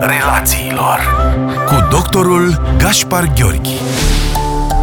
relațiilor cu doctorul Gaspar Gheorghi.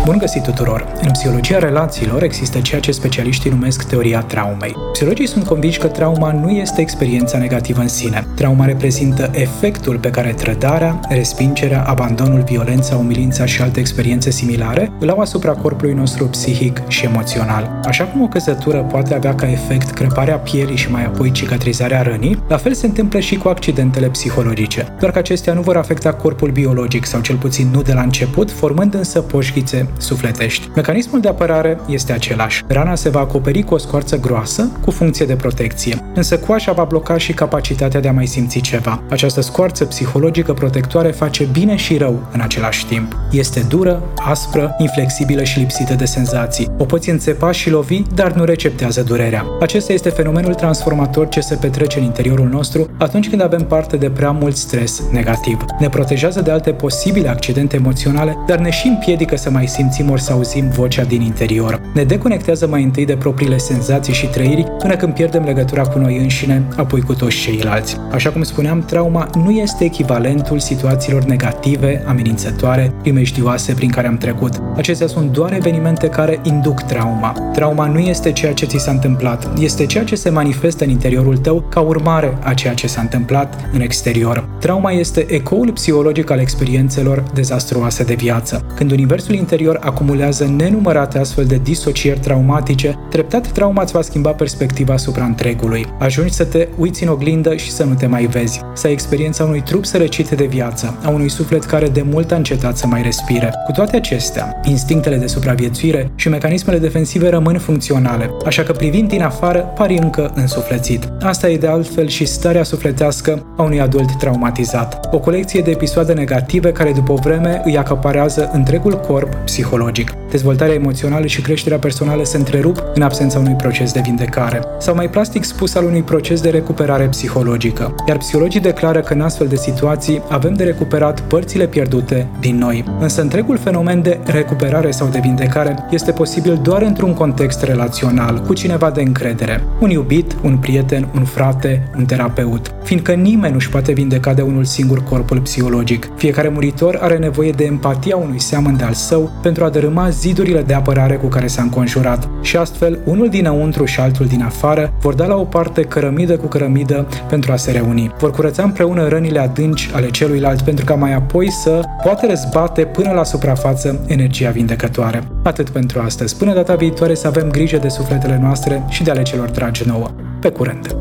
Bun găsit tuturor! În psihologia relațiilor există ceea ce specialiștii numesc teoria traumei. Psihologii sunt convinși că trauma nu este experiența negativă în sine. Trauma reprezintă efectul pe care trădarea, respingerea, abandonul, violența, umilința și alte experiențe similare îl au asupra corpului nostru psihic și emoțional. Așa cum o căsătură poate avea ca efect crăparea pielii și mai apoi cicatrizarea rănii, la fel se întâmplă și cu accidentele psihologice, doar că acestea nu vor afecta corpul biologic sau cel puțin nu de la început, formând însă poșghițe sufletești. Mecanismul de apărare este același. Rana se va acoperi cu o scoarță groasă, cu funcție de protecție, însă coașa va bloca și capacitatea de a mai simți ceva. Această scoarță psihologică protectoare face bine și rău în același timp. Este dură, aspră, inflexibilă și lipsită de senzații. O poți înțepa și lovi, dar nu receptează durerea. Acesta este fenomenul transformator ce se petrece în interiorul nostru atunci când avem parte de prea mult stres negativ. Ne protejează de alte posibile accidente emoționale, dar ne și împiedică să mai simțim simțim ori să auzim vocea din interior. Ne deconectează mai întâi de propriile senzații și trăiri până când pierdem legătura cu noi înșine, apoi cu toți ceilalți. Așa cum spuneam, trauma nu este echivalentul situațiilor negative, amenințătoare, primejdioase prin care am trecut. Acestea sunt doar evenimente care induc trauma. Trauma nu este ceea ce ți s-a întâmplat, este ceea ce se manifestă în interiorul tău ca urmare a ceea ce s-a întâmplat în exterior. Trauma este ecoul psihologic al experiențelor dezastruoase de viață. Când universul interior acumulează nenumărate astfel de disocieri traumatice, treptat trauma îți va schimba perspectiva asupra întregului. Ajungi să te uiți în oglindă și să nu te mai vezi, să ai experiența unui trup sărăcit de viață, a unui suflet care de mult a încetat să mai respire. Cu toate acestea, instinctele de supraviețuire și mecanismele defensive rămân funcționale, așa că privind din afară, pari încă însuflețit. Asta e de altfel și starea sufletească a unui adult traumatizat. O colecție de episoade negative care după o vreme îi acaparează întregul corp psihologic psihologic. Dezvoltarea emoțională și creșterea personală se întrerup în absența unui proces de vindecare, sau mai plastic spus al unui proces de recuperare psihologică. Iar psihologii declară că în astfel de situații avem de recuperat părțile pierdute din noi. Însă întregul fenomen de recuperare sau de vindecare este posibil doar într-un context relațional, cu cineva de încredere. Un iubit, un prieten, un frate, un terapeut. Fiindcă nimeni nu-și poate vindeca de unul singur corpul psihologic. Fiecare muritor are nevoie de empatia unui seamăn de al său pentru a dărâma zidurile de apărare cu care s-a înconjurat și astfel unul dinăuntru și altul din afară vor da la o parte cărămidă cu cărămidă pentru a se reuni. Vor curăța împreună rănile adânci ale celuilalt pentru ca mai apoi să poată răzbate până la suprafață energia vindecătoare. Atât pentru astăzi. Până data viitoare să avem grijă de sufletele noastre și de ale celor dragi nouă. Pe curând!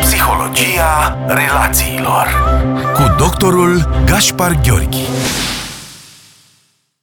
Psihologia relațiilor cu doctorul Gaspar Gheorghi